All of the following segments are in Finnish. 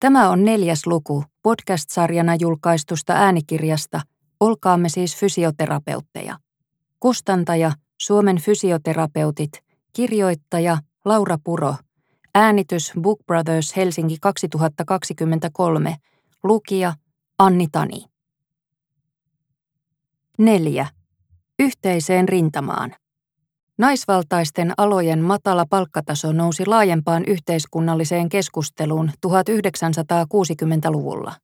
Tämä on neljäs luku podcast-sarjana julkaistusta äänikirjasta Olkaamme siis fysioterapeutteja. Kustantaja Suomen fysioterapeutit, kirjoittaja Laura Puro, äänitys Book Brothers Helsinki 2023, lukija Anni Tani. 4. Yhteiseen rintamaan. Naisvaltaisten alojen matala palkkataso nousi laajempaan yhteiskunnalliseen keskusteluun 1960-luvulla.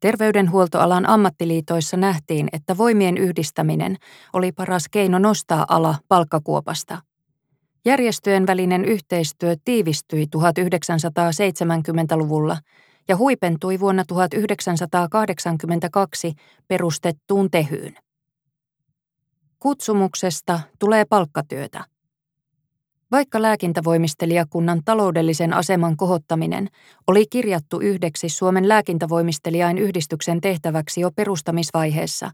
Terveydenhuoltoalan ammattiliitoissa nähtiin, että voimien yhdistäminen oli paras keino nostaa ala palkkakuopasta. Järjestöjen välinen yhteistyö tiivistyi 1970-luvulla ja huipentui vuonna 1982 perustettuun tehyyn. Kutsumuksesta tulee palkkatyötä. Vaikka lääkintävoimistelijakunnan taloudellisen aseman kohottaminen oli kirjattu yhdeksi Suomen lääkintävoimistelijain yhdistyksen tehtäväksi jo perustamisvaiheessa,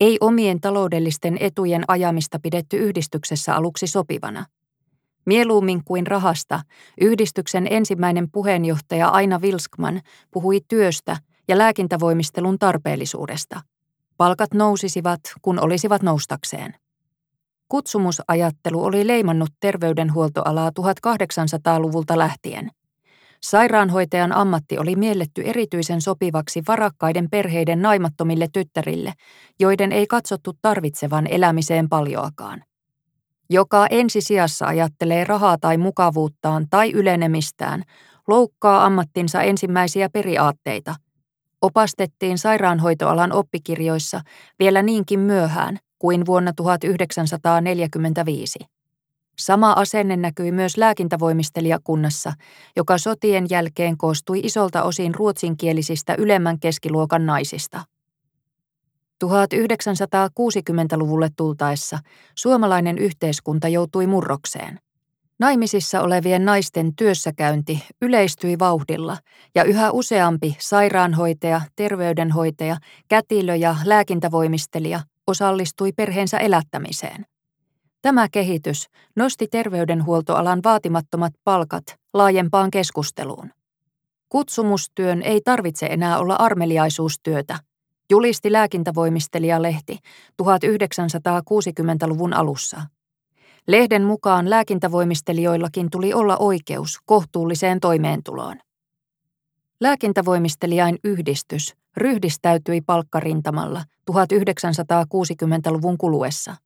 ei omien taloudellisten etujen ajamista pidetty yhdistyksessä aluksi sopivana. Mieluummin kuin rahasta, yhdistyksen ensimmäinen puheenjohtaja Aina Vilskman puhui työstä ja lääkintävoimistelun tarpeellisuudesta – Palkat nousisivat, kun olisivat noustakseen. Kutsumusajattelu oli leimannut terveydenhuoltoalaa 1800-luvulta lähtien. Sairaanhoitajan ammatti oli mielletty erityisen sopivaksi varakkaiden perheiden naimattomille tyttärille, joiden ei katsottu tarvitsevan elämiseen paljoakaan. Joka ensisijassa ajattelee rahaa tai mukavuuttaan tai ylenemistään, loukkaa ammattinsa ensimmäisiä periaatteita – opastettiin sairaanhoitoalan oppikirjoissa vielä niinkin myöhään kuin vuonna 1945. Sama asenne näkyi myös lääkintävoimistelijakunnassa, joka sotien jälkeen koostui isolta osin ruotsinkielisistä ylemmän keskiluokan naisista. 1960-luvulle tultaessa suomalainen yhteiskunta joutui murrokseen. Naimisissa olevien naisten työssäkäynti yleistyi vauhdilla ja yhä useampi sairaanhoitaja, terveydenhoitaja, kätilö ja lääkintävoimistelija osallistui perheensä elättämiseen. Tämä kehitys nosti terveydenhuoltoalan vaatimattomat palkat laajempaan keskusteluun. Kutsumustyön ei tarvitse enää olla armeliaisuustyötä, julisti lääkintävoimistelijalehti 1960-luvun alussa. Lehden mukaan lääkintävoimistelijoillakin tuli olla oikeus kohtuulliseen toimeentuloon. Lääkintävoimistelijain yhdistys ryhdistäytyi palkkarintamalla 1960-luvun kuluessa.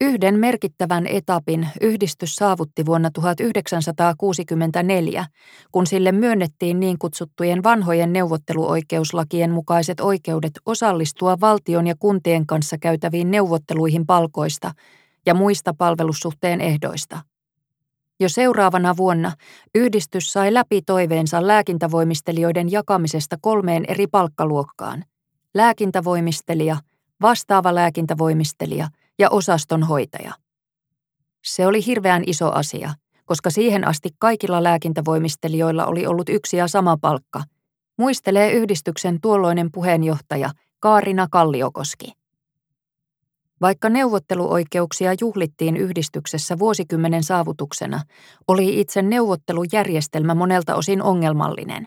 Yhden merkittävän etapin yhdistys saavutti vuonna 1964, kun sille myönnettiin niin kutsuttujen vanhojen neuvotteluoikeuslakien mukaiset oikeudet osallistua valtion ja kuntien kanssa käytäviin neuvotteluihin palkoista – ja muista palvelussuhteen ehdoista. Jo seuraavana vuonna yhdistys sai läpi toiveensa lääkintävoimistelijoiden jakamisesta kolmeen eri palkkaluokkaan. Lääkintävoimistelija, vastaava lääkintävoimistelija ja osastonhoitaja. Se oli hirveän iso asia, koska siihen asti kaikilla lääkintävoimistelijoilla oli ollut yksi ja sama palkka, muistelee yhdistyksen tuolloinen puheenjohtaja Kaarina Kalliokoski. Vaikka neuvotteluoikeuksia juhlittiin yhdistyksessä vuosikymmenen saavutuksena, oli itse neuvottelujärjestelmä monelta osin ongelmallinen.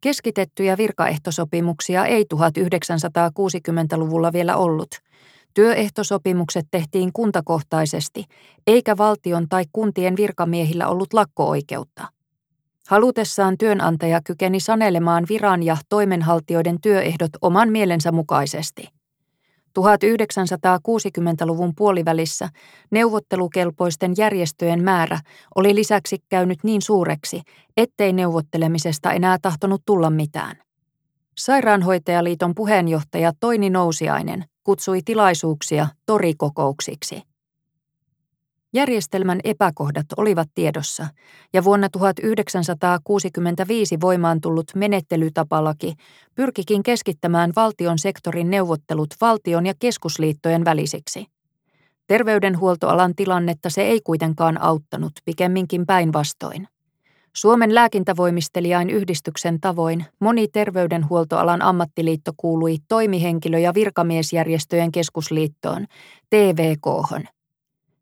Keskitettyjä virkaehtosopimuksia ei 1960-luvulla vielä ollut. Työehtosopimukset tehtiin kuntakohtaisesti, eikä valtion tai kuntien virkamiehillä ollut lakko-oikeutta. Halutessaan työnantaja kykeni sanelemaan viran ja toimenhaltijoiden työehdot oman mielensä mukaisesti – 1960-luvun puolivälissä neuvottelukelpoisten järjestöjen määrä oli lisäksi käynyt niin suureksi, ettei neuvottelemisesta enää tahtonut tulla mitään. Sairaanhoitajaliiton puheenjohtaja Toini Nousiainen kutsui tilaisuuksia torikokouksiksi. Järjestelmän epäkohdat olivat tiedossa, ja vuonna 1965 voimaan tullut menettelytapalaki pyrkikin keskittämään valtion sektorin neuvottelut valtion ja keskusliittojen välisiksi. Terveydenhuoltoalan tilannetta se ei kuitenkaan auttanut, pikemminkin päinvastoin. Suomen lääkintävoimistelijain yhdistyksen tavoin moni terveydenhuoltoalan ammattiliitto kuului toimihenkilö- ja virkamiesjärjestöjen keskusliittoon, TVK.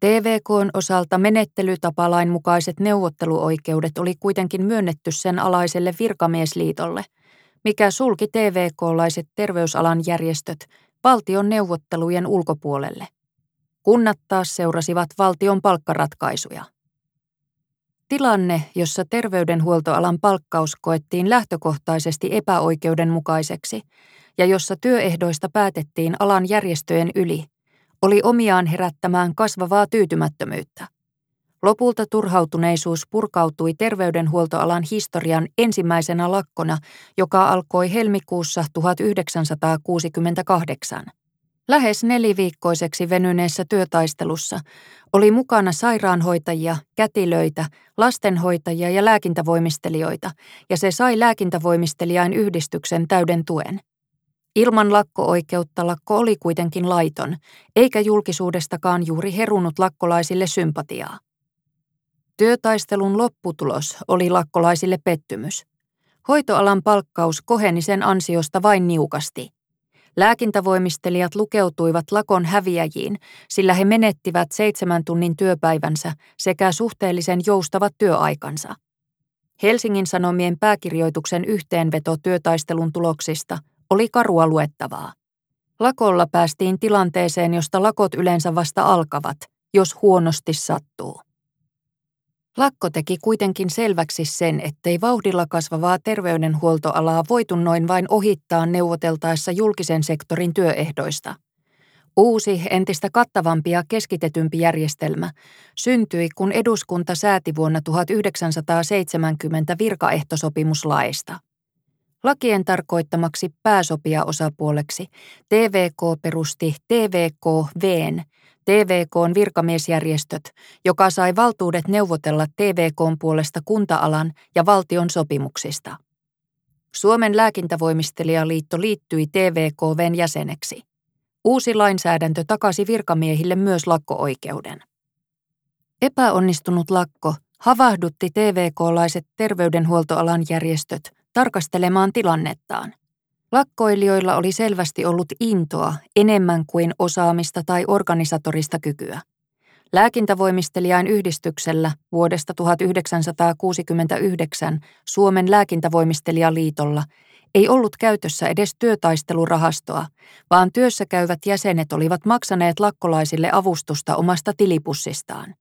TVKn osalta menettelytapalain mukaiset neuvotteluoikeudet oli kuitenkin myönnetty sen alaiselle virkamiesliitolle, mikä sulki TVK-laiset terveysalan järjestöt valtion neuvottelujen ulkopuolelle. Kunnat taas seurasivat valtion palkkaratkaisuja. Tilanne, jossa terveydenhuoltoalan palkkaus koettiin lähtökohtaisesti epäoikeudenmukaiseksi ja jossa työehdoista päätettiin alan järjestöjen yli, oli omiaan herättämään kasvavaa tyytymättömyyttä. Lopulta turhautuneisuus purkautui terveydenhuoltoalan historian ensimmäisenä lakkona, joka alkoi helmikuussa 1968. Lähes neliviikkoiseksi venyneessä työtaistelussa oli mukana sairaanhoitajia, kätilöitä, lastenhoitajia ja lääkintävoimistelijoita, ja se sai lääkintävoimistelijain yhdistyksen täyden tuen. Ilman lakko-oikeutta lakko oli kuitenkin laiton, eikä julkisuudestakaan juuri herunut lakkolaisille sympatiaa. Työtaistelun lopputulos oli lakkolaisille pettymys. Hoitoalan palkkaus koheni sen ansiosta vain niukasti – Lääkintävoimistelijat lukeutuivat lakon häviäjiin, sillä he menettivät seitsemän tunnin työpäivänsä sekä suhteellisen joustavat työaikansa. Helsingin Sanomien pääkirjoituksen yhteenveto työtaistelun tuloksista oli karua luettavaa. Lakolla päästiin tilanteeseen, josta lakot yleensä vasta alkavat, jos huonosti sattuu. Lakko teki kuitenkin selväksi sen, ettei vauhdilla kasvavaa terveydenhuoltoalaa voitu noin vain ohittaa neuvoteltaessa julkisen sektorin työehdoista. Uusi, entistä kattavampi ja keskitetympi järjestelmä syntyi, kun eduskunta sääti vuonna 1970 virkaehtosopimuslaista. Lakien tarkoittamaksi pääsopijaosapuoleksi TVK perusti TVK-Vn TVKn virkamiesjärjestöt, joka sai valtuudet neuvotella TVKn puolesta kunta-alan ja valtion sopimuksista. Suomen lääkintävoimistelijaliitto liittyi TVKVn jäseneksi. Uusi lainsäädäntö takasi virkamiehille myös lakko-oikeuden. Epäonnistunut lakko havahdutti TVK-laiset terveydenhuoltoalan järjestöt tarkastelemaan tilannettaan. Lakkoilijoilla oli selvästi ollut intoa enemmän kuin osaamista tai organisatorista kykyä. Lääkintävoimistelijain yhdistyksellä vuodesta 1969 Suomen lääkintävoimistelijaliitolla ei ollut käytössä edes työtaistelurahastoa, vaan työssä käyvät jäsenet olivat maksaneet lakkolaisille avustusta omasta tilipussistaan.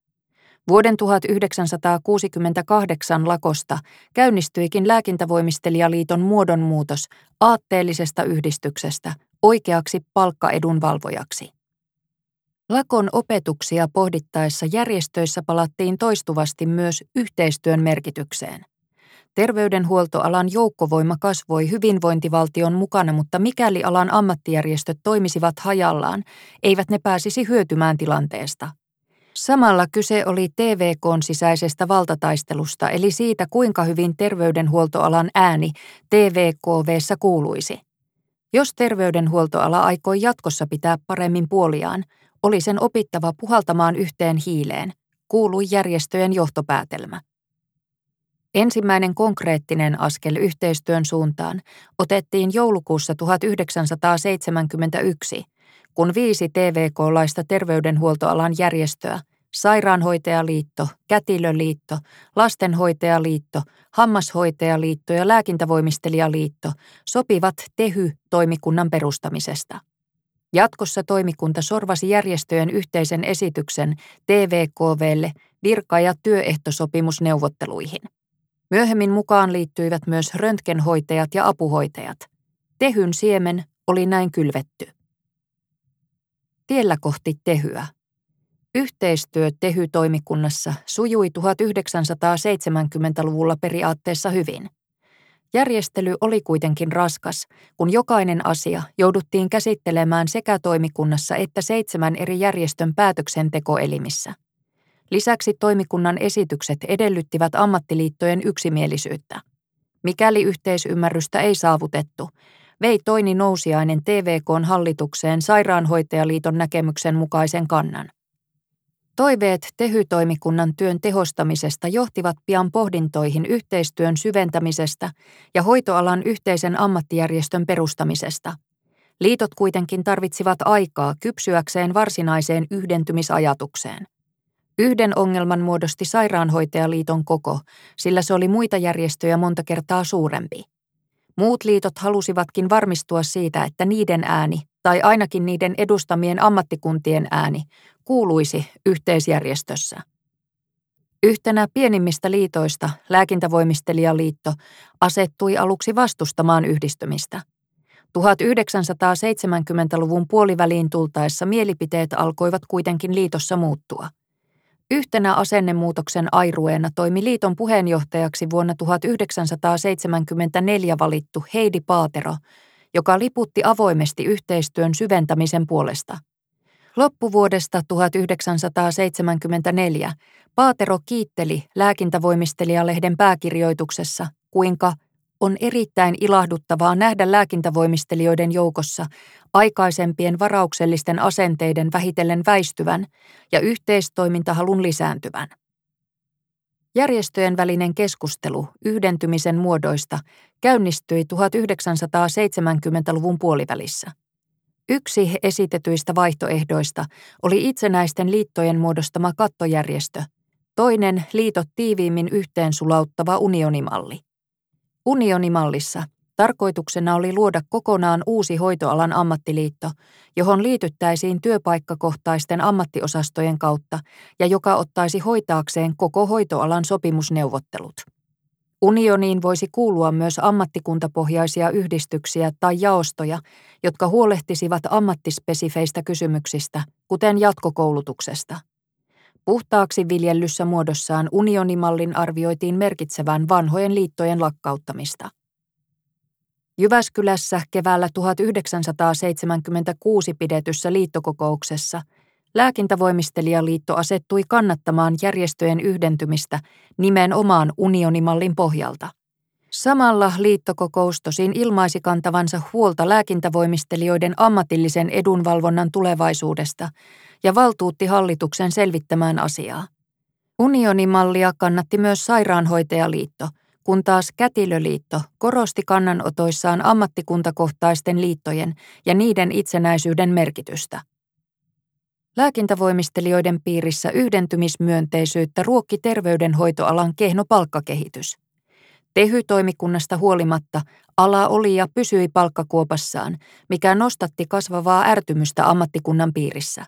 Vuoden 1968 lakosta käynnistyikin lääkintävoimistelijaliiton muodonmuutos aatteellisesta yhdistyksestä oikeaksi palkkaedunvalvojaksi. Lakon opetuksia pohdittaessa järjestöissä palattiin toistuvasti myös yhteistyön merkitykseen. Terveydenhuoltoalan joukkovoima kasvoi hyvinvointivaltion mukana, mutta mikäli alan ammattijärjestöt toimisivat hajallaan, eivät ne pääsisi hyötymään tilanteesta – Samalla kyse oli TVKn sisäisestä valtataistelusta, eli siitä, kuinka hyvin terveydenhuoltoalan ääni TVKVssä kuuluisi. Jos terveydenhuoltoala aikoi jatkossa pitää paremmin puoliaan, oli sen opittava puhaltamaan yhteen hiileen, kuului järjestöjen johtopäätelmä. Ensimmäinen konkreettinen askel yhteistyön suuntaan otettiin joulukuussa 1971, kun viisi TVK-laista terveydenhuoltoalan järjestöä Sairaanhoitajaliitto, Kätilöliitto, Lastenhoitajaliitto, Hammashoitajaliitto ja Lääkintävoimistelijaliitto sopivat TEHY-toimikunnan perustamisesta. Jatkossa toimikunta sorvasi järjestöjen yhteisen esityksen TVKVlle virka- ja työehtosopimusneuvotteluihin. Myöhemmin mukaan liittyivät myös röntgenhoitajat ja apuhoitajat. Tehyn siemen oli näin kylvetty. Tiellä kohti tehyä. Yhteistyö Tehy-toimikunnassa sujui 1970-luvulla periaatteessa hyvin. Järjestely oli kuitenkin raskas, kun jokainen asia jouduttiin käsittelemään sekä toimikunnassa että seitsemän eri järjestön päätöksentekoelimissä. Lisäksi toimikunnan esitykset edellyttivät ammattiliittojen yksimielisyyttä. Mikäli yhteisymmärrystä ei saavutettu, vei Toini Nousiainen TVKn hallitukseen Sairaanhoitajaliiton näkemyksen mukaisen kannan. Toiveet tehytoimikunnan työn tehostamisesta johtivat pian pohdintoihin yhteistyön syventämisestä ja hoitoalan yhteisen ammattijärjestön perustamisesta. Liitot kuitenkin tarvitsivat aikaa kypsyäkseen varsinaiseen yhdentymisajatukseen. Yhden ongelman muodosti Sairaanhoitajaliiton koko, sillä se oli muita järjestöjä monta kertaa suurempi. Muut liitot halusivatkin varmistua siitä, että niiden ääni, tai ainakin niiden edustamien ammattikuntien ääni, kuuluisi yhteisjärjestössä. Yhtenä pienimmistä liitoista, Lääkintävoimistelijaliitto, asettui aluksi vastustamaan yhdistymistä. 1970-luvun puoliväliin tultaessa mielipiteet alkoivat kuitenkin liitossa muuttua. Yhtenä asennemuutoksen airueena toimi liiton puheenjohtajaksi vuonna 1974 valittu Heidi Paatero, joka liputti avoimesti yhteistyön syventämisen puolesta – Loppuvuodesta 1974 Paatero kiitteli lääkintävoimistelijalehden pääkirjoituksessa, kuinka on erittäin ilahduttavaa nähdä lääkintävoimistelijoiden joukossa aikaisempien varauksellisten asenteiden vähitellen väistyvän ja yhteistoimintahalun lisääntyvän. Järjestöjen välinen keskustelu yhdentymisen muodoista käynnistyi 1970-luvun puolivälissä. Yksi esitetyistä vaihtoehdoista oli itsenäisten liittojen muodostama kattojärjestö, toinen liitot tiiviimmin yhteensulauttava unionimalli. Unionimallissa tarkoituksena oli luoda kokonaan uusi hoitoalan ammattiliitto, johon liityttäisiin työpaikkakohtaisten ammattiosastojen kautta ja joka ottaisi hoitaakseen koko hoitoalan sopimusneuvottelut. Unioniin voisi kuulua myös ammattikuntapohjaisia yhdistyksiä tai jaostoja, jotka huolehtisivat ammattispesifeistä kysymyksistä, kuten jatkokoulutuksesta. Puhtaaksi viljellyssä muodossaan unionimallin arvioitiin merkitsevän vanhojen liittojen lakkauttamista. Jyväskylässä keväällä 1976 pidetyssä liittokokouksessa – Lääkintävoimistelijaliitto asettui kannattamaan järjestöjen yhdentymistä nimenomaan unionimallin pohjalta. Samalla liittokokous tosin ilmaisi kantavansa huolta lääkintävoimistelijoiden ammatillisen edunvalvonnan tulevaisuudesta ja valtuutti hallituksen selvittämään asiaa. Unionimallia kannatti myös Sairaanhoitajaliitto, kun taas Kätilöliitto korosti kannanotoissaan ammattikuntakohtaisten liittojen ja niiden itsenäisyyden merkitystä. Lääkintävoimistelijoiden piirissä yhdentymismyönteisyyttä ruokki terveydenhoitoalan kehno palkkakehitys. Tehy-toimikunnasta huolimatta ala oli ja pysyi palkkakuopassaan, mikä nostatti kasvavaa ärtymystä ammattikunnan piirissä.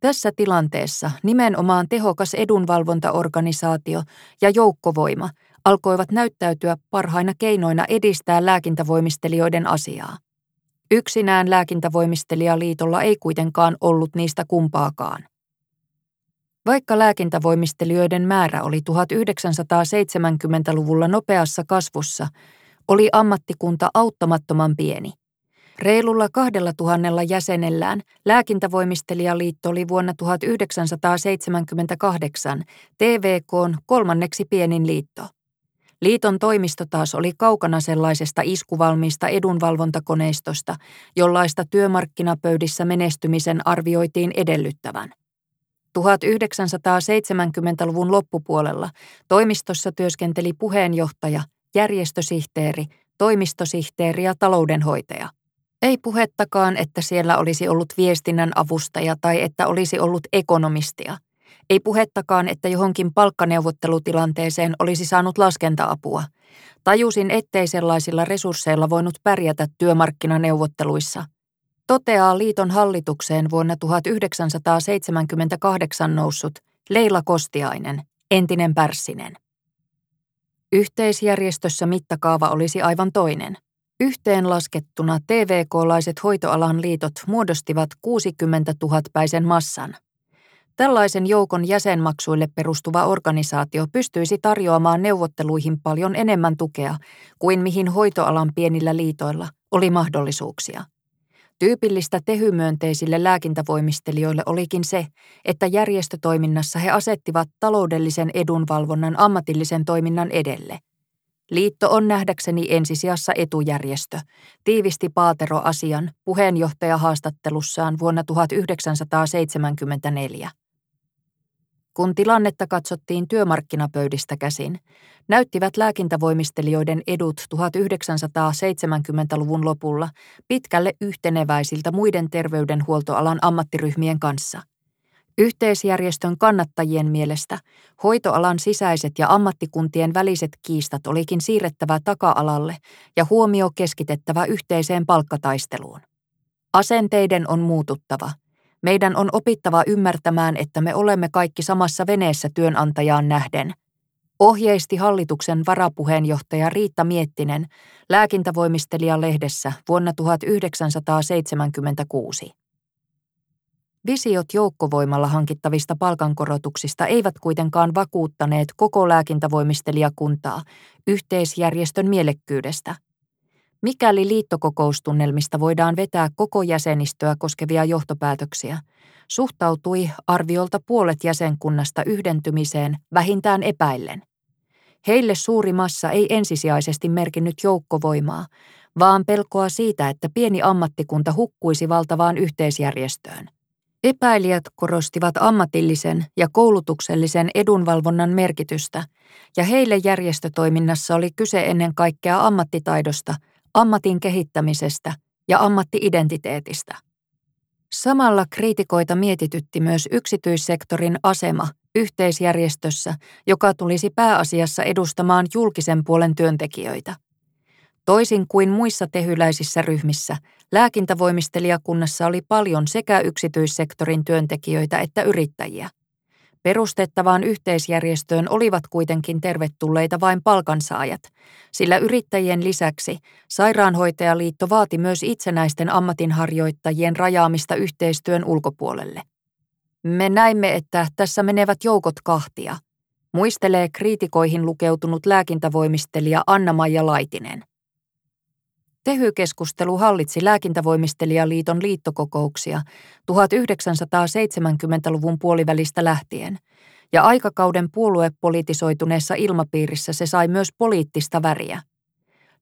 Tässä tilanteessa nimenomaan tehokas edunvalvontaorganisaatio ja joukkovoima alkoivat näyttäytyä parhaina keinoina edistää lääkintävoimistelijoiden asiaa. Yksinään lääkintävoimistelijaliitolla ei kuitenkaan ollut niistä kumpaakaan. Vaikka lääkintävoimistelijoiden määrä oli 1970-luvulla nopeassa kasvussa, oli ammattikunta auttamattoman pieni. Reilulla kahdella tuhannella jäsenellään lääkintävoimistelijaliitto oli vuonna 1978 TVKn kolmanneksi pienin liitto. Liiton toimisto taas oli kaukana sellaisesta iskuvalmiista edunvalvontakoneistosta, jollaista työmarkkinapöydissä menestymisen arvioitiin edellyttävän. 1970-luvun loppupuolella toimistossa työskenteli puheenjohtaja, järjestösihteeri, toimistosihteeri ja taloudenhoitaja. Ei puhettakaan, että siellä olisi ollut viestinnän avustaja tai että olisi ollut ekonomistia – ei puhettakaan, että johonkin palkkaneuvottelutilanteeseen olisi saanut laskenta-apua. Tajusin, ettei sellaisilla resursseilla voinut pärjätä työmarkkinaneuvotteluissa. Toteaa liiton hallitukseen vuonna 1978 noussut Leila Kostiainen, entinen pärssinen. Yhteisjärjestössä mittakaava olisi aivan toinen. Yhteenlaskettuna TVK-laiset hoitoalan liitot muodostivat 60 000 päisen massan – Tällaisen joukon jäsenmaksuille perustuva organisaatio pystyisi tarjoamaan neuvotteluihin paljon enemmän tukea kuin mihin hoitoalan pienillä liitoilla oli mahdollisuuksia. Tyypillistä tehymyönteisille lääkintävoimistelijoille olikin se, että järjestötoiminnassa he asettivat taloudellisen edunvalvonnan ammatillisen toiminnan edelle. Liitto on nähdäkseni ensisijassa etujärjestö, tiivisti Paatero asian puheenjohtajahaastattelussaan vuonna 1974. Kun tilannetta katsottiin työmarkkinapöydistä käsin, näyttivät lääkintävoimistelijoiden edut 1970-luvun lopulla pitkälle yhteneväisiltä muiden terveydenhuoltoalan ammattiryhmien kanssa. Yhteisjärjestön kannattajien mielestä hoitoalan sisäiset ja ammattikuntien väliset kiistat olikin siirrettävä taka-alalle ja huomio keskitettävä yhteiseen palkkataisteluun. Asenteiden on muututtava. Meidän on opittava ymmärtämään, että me olemme kaikki samassa veneessä työnantajaan nähden. Ohjeisti hallituksen varapuheenjohtaja Riitta Miettinen lääkintävoimistelija-lehdessä vuonna 1976. Visiot joukkovoimalla hankittavista palkankorotuksista eivät kuitenkaan vakuuttaneet koko lääkintävoimistelijakuntaa yhteisjärjestön mielekkyydestä. Mikäli liittokokoustunnelmista voidaan vetää koko jäsenistöä koskevia johtopäätöksiä, suhtautui arviolta puolet jäsenkunnasta yhdentymiseen vähintään epäillen. Heille suuri massa ei ensisijaisesti merkinnyt joukkovoimaa, vaan pelkoa siitä, että pieni ammattikunta hukkuisi valtavaan yhteisjärjestöön. Epäilijät korostivat ammatillisen ja koulutuksellisen edunvalvonnan merkitystä, ja heille järjestötoiminnassa oli kyse ennen kaikkea ammattitaidosta, ammatin kehittämisestä ja ammattiidentiteetistä. Samalla kriitikoita mietitytti myös yksityissektorin asema yhteisjärjestössä, joka tulisi pääasiassa edustamaan julkisen puolen työntekijöitä. Toisin kuin muissa tehyläisissä ryhmissä, lääkintävoimistelijakunnassa oli paljon sekä yksityissektorin työntekijöitä että yrittäjiä. Perustettavaan yhteisjärjestöön olivat kuitenkin tervetulleita vain palkansaajat, sillä yrittäjien lisäksi Sairaanhoitajaliitto vaati myös itsenäisten ammatinharjoittajien rajaamista yhteistyön ulkopuolelle. Me näimme, että tässä menevät joukot kahtia, muistelee kriitikoihin lukeutunut lääkintävoimistelija Anna-Maija Laitinen. Tehykeskustelu hallitsi Lääkintävoimistelijaliiton liittokokouksia 1970-luvun puolivälistä lähtien, ja aikakauden puoluepolitisoituneessa ilmapiirissä se sai myös poliittista väriä.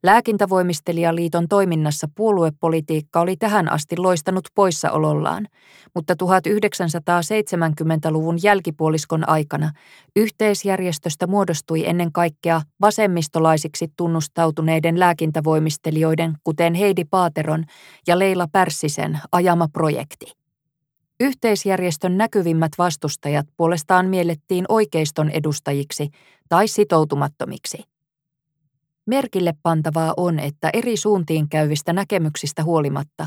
Lääkintävoimistelijaliiton toiminnassa puoluepolitiikka oli tähän asti loistanut poissaolollaan, mutta 1970-luvun jälkipuoliskon aikana yhteisjärjestöstä muodostui ennen kaikkea vasemmistolaisiksi tunnustautuneiden lääkintävoimistelijoiden, kuten Heidi Paateron ja Leila Pärssisen, ajama projekti. Yhteisjärjestön näkyvimmät vastustajat puolestaan miellettiin oikeiston edustajiksi tai sitoutumattomiksi. Merkille pantavaa on, että eri suuntiin käyvistä näkemyksistä huolimatta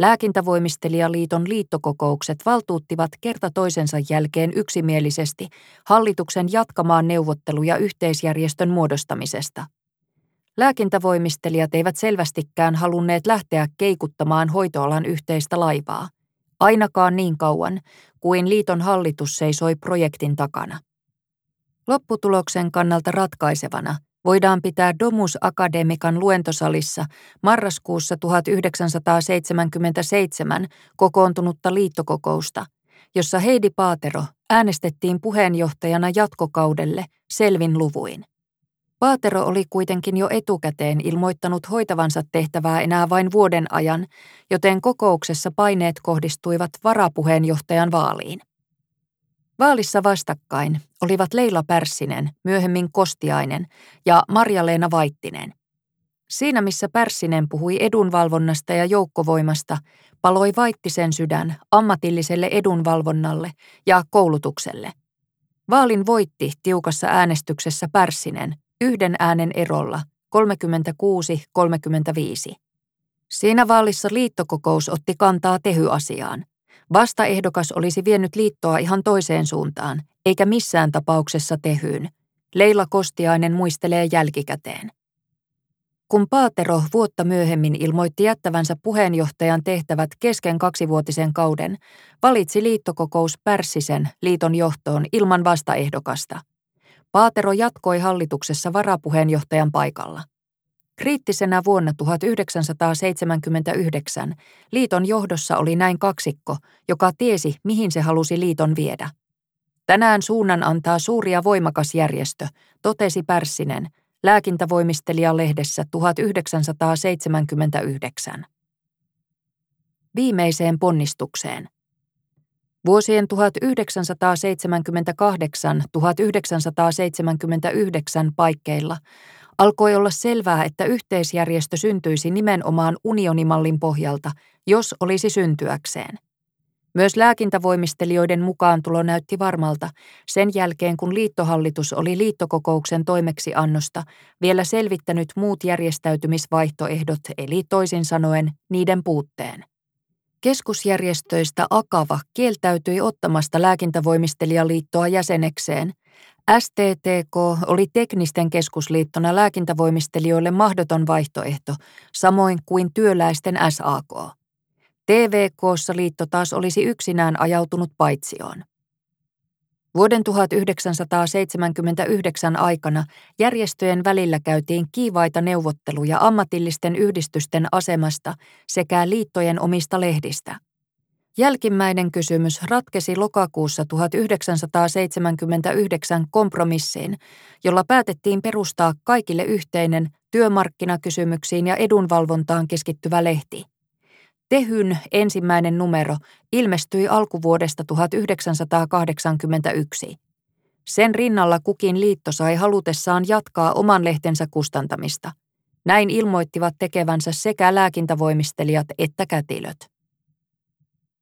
Lääkintävoimistelijaliiton liittokokoukset valtuuttivat kerta toisensa jälkeen yksimielisesti hallituksen jatkamaan neuvotteluja yhteisjärjestön muodostamisesta. Lääkintävoimistelijat eivät selvästikään halunneet lähteä keikuttamaan hoitoalan yhteistä laivaa, ainakaan niin kauan kuin liiton hallitus seisoi projektin takana. Lopputuloksen kannalta ratkaisevana – voidaan pitää Domus Akademikan luentosalissa marraskuussa 1977 kokoontunutta liittokokousta, jossa Heidi Paatero äänestettiin puheenjohtajana jatkokaudelle selvin luvuin. Paatero oli kuitenkin jo etukäteen ilmoittanut hoitavansa tehtävää enää vain vuoden ajan, joten kokouksessa paineet kohdistuivat varapuheenjohtajan vaaliin. Vaalissa vastakkain olivat Leila Pärssinen, myöhemmin Kostiainen, ja Marja-Leena Vaittinen. Siinä missä Pärssinen puhui edunvalvonnasta ja joukkovoimasta, paloi Vaittisen sydän ammatilliselle edunvalvonnalle ja koulutukselle. Vaalin voitti tiukassa äänestyksessä Pärssinen yhden äänen erolla 36-35. Siinä vaalissa liittokokous otti kantaa tehyasiaan. Vastaehdokas olisi vienyt liittoa ihan toiseen suuntaan, eikä missään tapauksessa tehyyn. Leila Kostiainen muistelee jälkikäteen. Kun Paatero vuotta myöhemmin ilmoitti jättävänsä puheenjohtajan tehtävät kesken kaksivuotisen kauden, valitsi liittokokous Pärssisen liiton johtoon ilman vastaehdokasta. Paatero jatkoi hallituksessa varapuheenjohtajan paikalla. Kriittisenä vuonna 1979 liiton johdossa oli näin kaksikko, joka tiesi, mihin se halusi liiton viedä. Tänään suunnan antaa suuri ja voimakas järjestö, totesi Pärssinen, lääkintävoimistelija-lehdessä 1979. Viimeiseen ponnistukseen. Vuosien 1978-1979 paikkeilla Alkoi olla selvää, että yhteisjärjestö syntyisi nimenomaan unionimallin pohjalta, jos olisi syntyäkseen. Myös lääkintävoimistelijoiden mukaantulo näytti varmalta sen jälkeen, kun liittohallitus oli liittokokouksen toimeksiannosta vielä selvittänyt muut järjestäytymisvaihtoehdot, eli toisin sanoen niiden puutteen. Keskusjärjestöistä Akava kieltäytyi ottamasta lääkintävoimistelijaliittoa jäsenekseen. STTK oli teknisten keskusliittona lääkintävoimistelijoille mahdoton vaihtoehto, samoin kuin työläisten SAK. TVKssa liitto taas olisi yksinään ajautunut paitsioon. Vuoden 1979 aikana järjestöjen välillä käytiin kiivaita neuvotteluja ammatillisten yhdistysten asemasta sekä liittojen omista lehdistä. Jälkimmäinen kysymys ratkesi lokakuussa 1979 kompromissiin, jolla päätettiin perustaa kaikille yhteinen työmarkkinakysymyksiin ja edunvalvontaan keskittyvä lehti. Tehyn ensimmäinen numero ilmestyi alkuvuodesta 1981. Sen rinnalla kukin liitto sai halutessaan jatkaa oman lehtensä kustantamista. Näin ilmoittivat tekevänsä sekä lääkintävoimistelijat että kätilöt.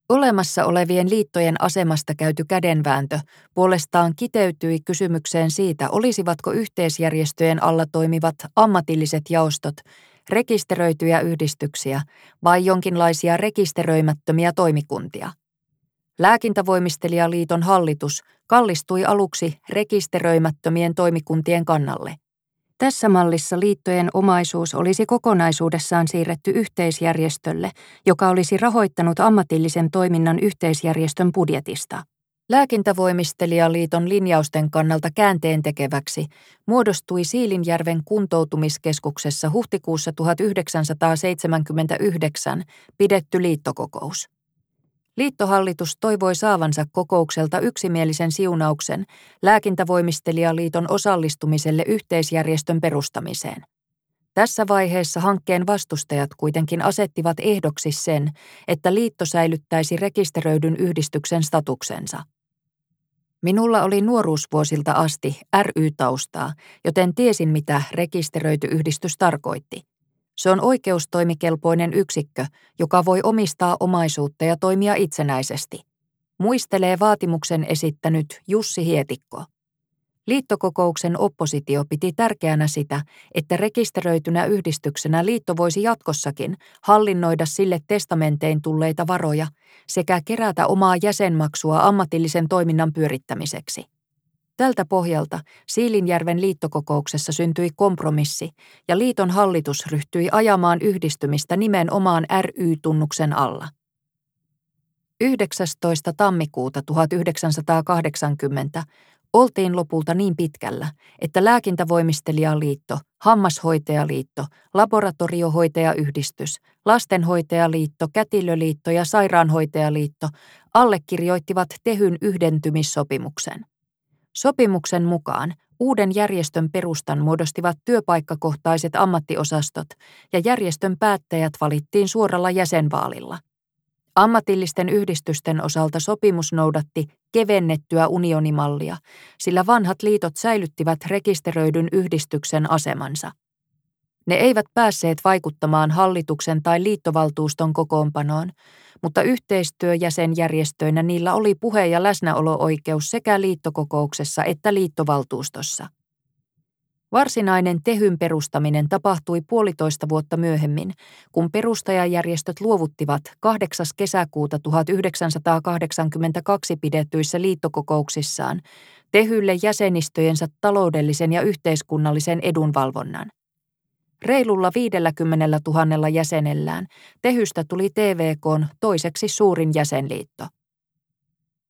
Olemassa olevien liittojen asemasta käyty kädenvääntö puolestaan kiteytyi kysymykseen siitä, olisivatko yhteisjärjestöjen alla toimivat ammatilliset jaostot rekisteröityjä yhdistyksiä vai jonkinlaisia rekisteröimättömiä toimikuntia. Lääkintävoimistelijaliiton hallitus kallistui aluksi rekisteröimättömien toimikuntien kannalle. Tässä mallissa liittojen omaisuus olisi kokonaisuudessaan siirretty yhteisjärjestölle, joka olisi rahoittanut ammatillisen toiminnan yhteisjärjestön budjetista. Lääkintävoimistelijaliiton linjausten kannalta käänteen tekeväksi muodostui Siilinjärven kuntoutumiskeskuksessa huhtikuussa 1979 pidetty liittokokous. Liittohallitus toivoi saavansa kokoukselta yksimielisen siunauksen lääkintävoimistelijaliiton osallistumiselle yhteisjärjestön perustamiseen. Tässä vaiheessa hankkeen vastustajat kuitenkin asettivat ehdoksi sen, että liitto säilyttäisi rekisteröidyn yhdistyksen statuksensa. Minulla oli nuoruusvuosilta asti ry-taustaa, joten tiesin mitä rekisteröity yhdistys tarkoitti. Se on oikeustoimikelpoinen yksikkö, joka voi omistaa omaisuutta ja toimia itsenäisesti. Muistelee vaatimuksen esittänyt Jussi Hietikko. Liittokokouksen oppositio piti tärkeänä sitä, että rekisteröitynä yhdistyksenä liitto voisi jatkossakin hallinnoida sille testamentein tulleita varoja sekä kerätä omaa jäsenmaksua ammatillisen toiminnan pyörittämiseksi. Tältä pohjalta Siilinjärven liittokokouksessa syntyi kompromissi ja liiton hallitus ryhtyi ajamaan yhdistymistä nimenomaan ry-tunnuksen alla. 19. tammikuuta 1980 Oltiin lopulta niin pitkällä, että lääkintävoimistelijaliitto, hammashoitajaliitto, laboratoriohoitajayhdistys, lastenhoitajaliitto, kätilöliitto ja sairaanhoitajaliitto allekirjoittivat Tehyn yhdentymissopimuksen. Sopimuksen mukaan uuden järjestön perustan muodostivat työpaikkakohtaiset ammattiosastot ja järjestön päättäjät valittiin suoralla jäsenvaalilla. Ammatillisten yhdistysten osalta sopimus noudatti kevennettyä unionimallia, sillä vanhat liitot säilyttivät rekisteröidyn yhdistyksen asemansa. Ne eivät päässeet vaikuttamaan hallituksen tai liittovaltuuston kokoonpanoon, mutta yhteistyöjäsenjärjestöinä niillä oli puhe- ja läsnäolo-oikeus sekä liittokokouksessa että liittovaltuustossa. Varsinainen tehyn perustaminen tapahtui puolitoista vuotta myöhemmin, kun perustajajärjestöt luovuttivat 8. kesäkuuta 1982 pidetyissä liittokokouksissaan tehylle jäsenistöjensä taloudellisen ja yhteiskunnallisen edunvalvonnan. Reilulla 50 000 jäsenellään tehystä tuli TVKn toiseksi suurin jäsenliitto.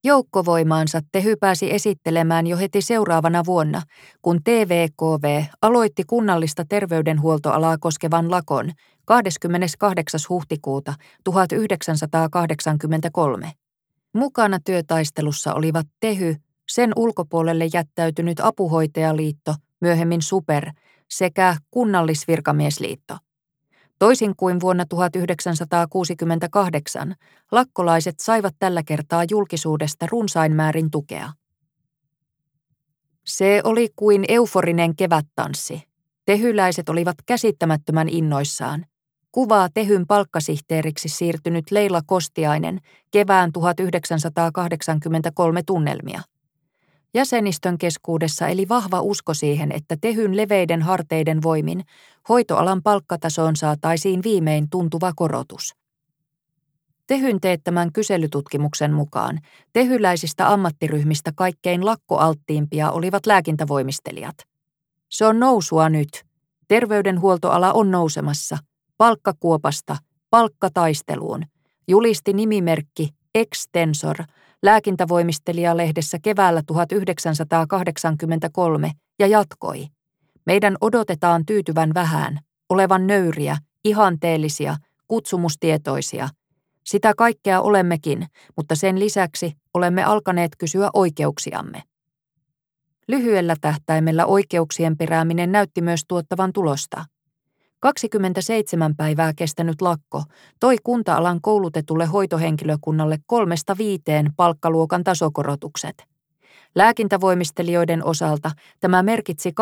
Joukkovoimaansa Tehy pääsi esittelemään jo heti seuraavana vuonna, kun TVKV aloitti kunnallista terveydenhuoltoalaa koskevan lakon 28. huhtikuuta 1983. Mukana työtaistelussa olivat Tehy, sen ulkopuolelle jättäytynyt apuhoitajaliitto, myöhemmin Super, sekä kunnallisvirkamiesliitto. Toisin kuin vuonna 1968, lakkolaiset saivat tällä kertaa julkisuudesta runsain määrin tukea. Se oli kuin euforinen kevättanssi. Tehyläiset olivat käsittämättömän innoissaan. Kuvaa Tehyn palkkasihteeriksi siirtynyt Leila Kostiainen kevään 1983 tunnelmia. Jäsenistön keskuudessa eli vahva usko siihen, että Tehyn leveiden harteiden voimin hoitoalan palkkatasoon saataisiin viimein tuntuva korotus. Tehyn teettämän kyselytutkimuksen mukaan tehyläisistä ammattiryhmistä kaikkein lakkoalttiimpia olivat lääkintävoimistelijat. Se on nousua nyt. Terveydenhuoltoala on nousemassa. Palkkakuopasta, palkkataisteluun, julisti nimimerkki Extensor lääkintävoimistelijalehdessä keväällä 1983 ja jatkoi. Meidän odotetaan tyytyvän vähän, olevan nöyriä, ihanteellisia, kutsumustietoisia – sitä kaikkea olemmekin, mutta sen lisäksi olemme alkaneet kysyä oikeuksiamme. Lyhyellä tähtäimellä oikeuksien perääminen näytti myös tuottavan tulosta. 27 päivää kestänyt lakko toi kunta-alan koulutetulle hoitohenkilökunnalle kolmesta viiteen palkkaluokan tasokorotukset – Lääkintävoimistelijoiden osalta tämä merkitsi 18-22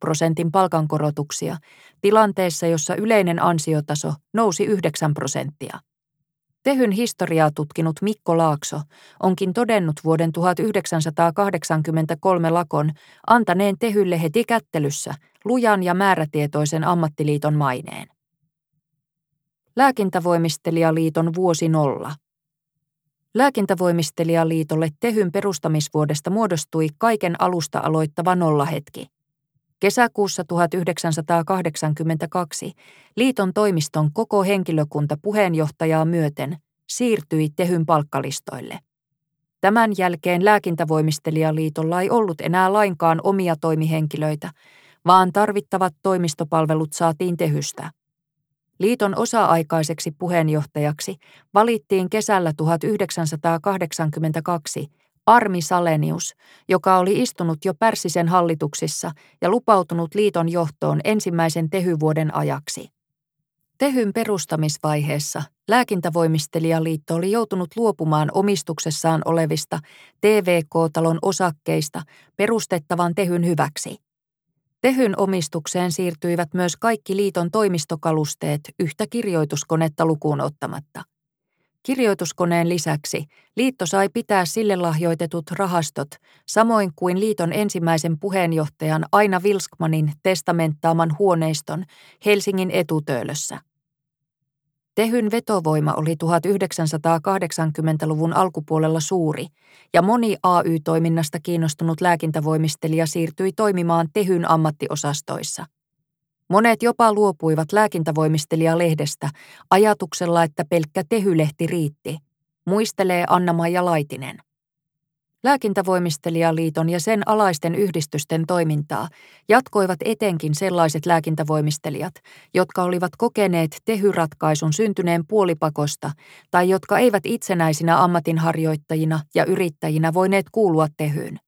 prosentin palkankorotuksia tilanteessa, jossa yleinen ansiotaso nousi 9 prosenttia. Tehyn historiaa tutkinut Mikko Laakso onkin todennut vuoden 1983 lakon antaneen Tehylle heti kättelyssä lujan ja määrätietoisen ammattiliiton maineen. Lääkintävoimistelijaliiton vuosi nolla – Lääkintävoimistelijaliitolle Tehyn perustamisvuodesta muodostui kaiken alusta aloittava nollahetki. Kesäkuussa 1982 liiton toimiston koko henkilökunta puheenjohtajaa myöten siirtyi Tehyn palkkalistoille. Tämän jälkeen lääkintävoimistelijaliitolla ei ollut enää lainkaan omia toimihenkilöitä, vaan tarvittavat toimistopalvelut saatiin Tehystä. Liiton osa-aikaiseksi puheenjohtajaksi valittiin kesällä 1982 Armi Salenius, joka oli istunut jo Pärssisen hallituksissa ja lupautunut liiton johtoon ensimmäisen tehyvuoden ajaksi. Tehyn perustamisvaiheessa Lääkintävoimistelijaliitto oli joutunut luopumaan omistuksessaan olevista TVK-talon osakkeista perustettavan Tehyn hyväksi – Tehyn omistukseen siirtyivät myös kaikki liiton toimistokalusteet yhtä kirjoituskonetta lukuun ottamatta. Kirjoituskoneen lisäksi liitto sai pitää sille lahjoitetut rahastot, samoin kuin liiton ensimmäisen puheenjohtajan Aina Vilskmanin testamenttaaman huoneiston Helsingin etutöölössä. Tehyn vetovoima oli 1980-luvun alkupuolella suuri, ja moni AY-toiminnasta kiinnostunut lääkintävoimistelija siirtyi toimimaan Tehyn ammattiosastoissa. Monet jopa luopuivat lääkintävoimistelijalehdestä ajatuksella, että pelkkä Tehylehti riitti, muistelee Anna-Maija Laitinen. Lääkintävoimistelijaliiton ja sen alaisten yhdistysten toimintaa jatkoivat etenkin sellaiset lääkintävoimistelijat, jotka olivat kokeneet tehyratkaisun syntyneen puolipakosta tai jotka eivät itsenäisinä ammatinharjoittajina ja yrittäjinä voineet kuulua tehyyn.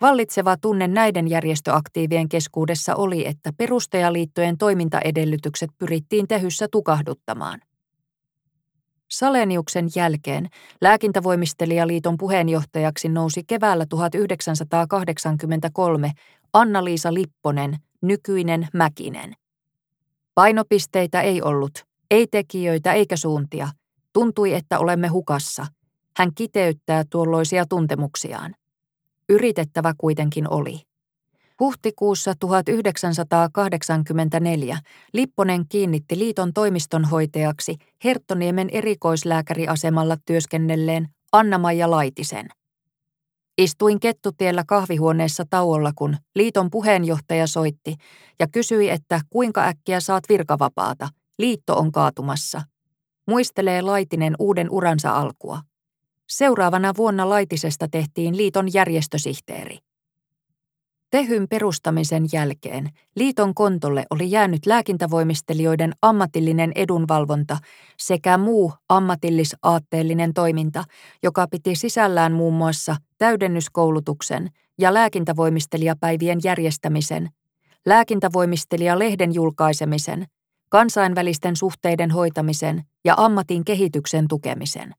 Vallitseva tunne näiden järjestöaktiivien keskuudessa oli, että perustajaliittojen toimintaedellytykset pyrittiin tehyssä tukahduttamaan. Saleniuksen jälkeen lääkintävoimistelijaliiton puheenjohtajaksi nousi keväällä 1983 Anna-Liisa Lipponen, nykyinen Mäkinen. Painopisteitä ei ollut, ei tekijöitä eikä suuntia. Tuntui, että olemme hukassa. Hän kiteyttää tuolloisia tuntemuksiaan. Yritettävä kuitenkin oli. Huhtikuussa 1984 Lipponen kiinnitti liiton toimistonhoitajaksi Herttoniemen erikoislääkäriasemalla työskennelleen Anna-Maija Laitisen. Istuin kettutiellä kahvihuoneessa tauolla, kun liiton puheenjohtaja soitti ja kysyi, että kuinka äkkiä saat virkavapaata. Liitto on kaatumassa. Muistelee Laitinen uuden uransa alkua. Seuraavana vuonna Laitisesta tehtiin liiton järjestösihteeri. Tehyn perustamisen jälkeen liiton kontolle oli jäänyt lääkintävoimistelijoiden ammatillinen edunvalvonta sekä muu ammatillisaatteellinen toiminta, joka piti sisällään muun muassa täydennyskoulutuksen ja lääkintävoimistelijapäivien järjestämisen, lääkintävoimistelijalehden julkaisemisen, kansainvälisten suhteiden hoitamisen ja ammatin kehityksen tukemisen.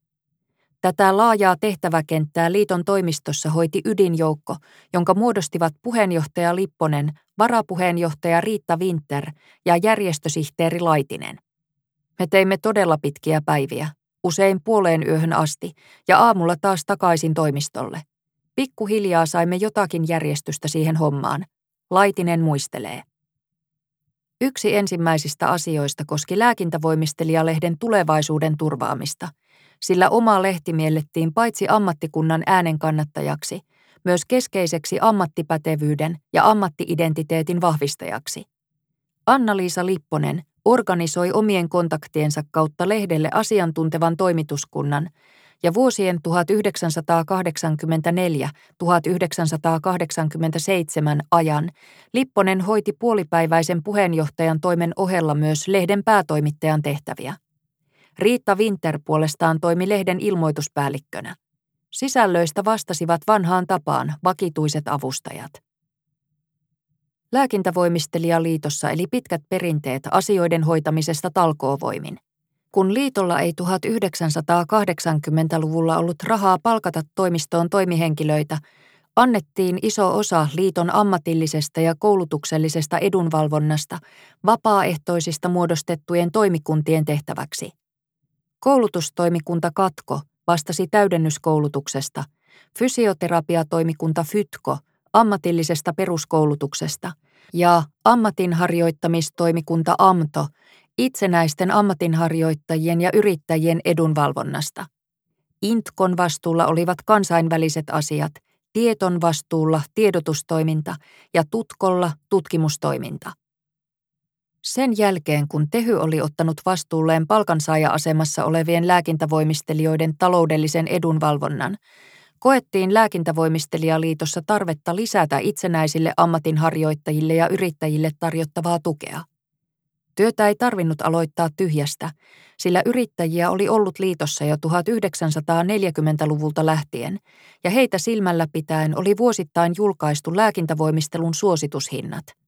Tätä laajaa tehtäväkenttää liiton toimistossa hoiti ydinjoukko, jonka muodostivat puheenjohtaja Lipponen, varapuheenjohtaja Riitta Winter ja järjestösihteeri Laitinen. Me teimme todella pitkiä päiviä, usein puoleen yöhön asti, ja aamulla taas takaisin toimistolle. Pikkuhiljaa saimme jotakin järjestystä siihen hommaan. Laitinen muistelee. Yksi ensimmäisistä asioista koski lääkintävoimistelijalehden tulevaisuuden turvaamista, sillä oma lehti miellettiin paitsi ammattikunnan äänen kannattajaksi, myös keskeiseksi ammattipätevyyden ja ammattiidentiteetin vahvistajaksi. Anna-Liisa Lipponen organisoi omien kontaktiensa kautta lehdelle asiantuntevan toimituskunnan ja vuosien 1984-1987 ajan Lipponen hoiti puolipäiväisen puheenjohtajan toimen ohella myös lehden päätoimittajan tehtäviä. Riitta Winter puolestaan toimi lehden ilmoituspäällikkönä. Sisällöistä vastasivat vanhaan tapaan vakituiset avustajat. Lääkintävoimistelijaliitossa eli pitkät perinteet asioiden hoitamisesta talkoovoimin. Kun liitolla ei 1980-luvulla ollut rahaa palkata toimistoon toimihenkilöitä, annettiin iso osa liiton ammatillisesta ja koulutuksellisesta edunvalvonnasta vapaaehtoisista muodostettujen toimikuntien tehtäväksi. Koulutustoimikunta Katko vastasi täydennyskoulutuksesta, fysioterapiatoimikunta Fytko ammatillisesta peruskoulutuksesta ja ammatinharjoittamistoimikunta AMTO itsenäisten ammatinharjoittajien ja yrittäjien edunvalvonnasta. Intkon vastuulla olivat kansainväliset asiat, Tieton vastuulla tiedotustoiminta ja Tutkolla tutkimustoiminta. Sen jälkeen, kun Tehy oli ottanut vastuulleen palkansaaja-asemassa olevien lääkintävoimistelijoiden taloudellisen edunvalvonnan, koettiin lääkintävoimistelijaliitossa tarvetta lisätä itsenäisille ammatinharjoittajille ja yrittäjille tarjottavaa tukea. Työtä ei tarvinnut aloittaa tyhjästä, sillä yrittäjiä oli ollut liitossa jo 1940-luvulta lähtien, ja heitä silmällä pitäen oli vuosittain julkaistu lääkintävoimistelun suositushinnat.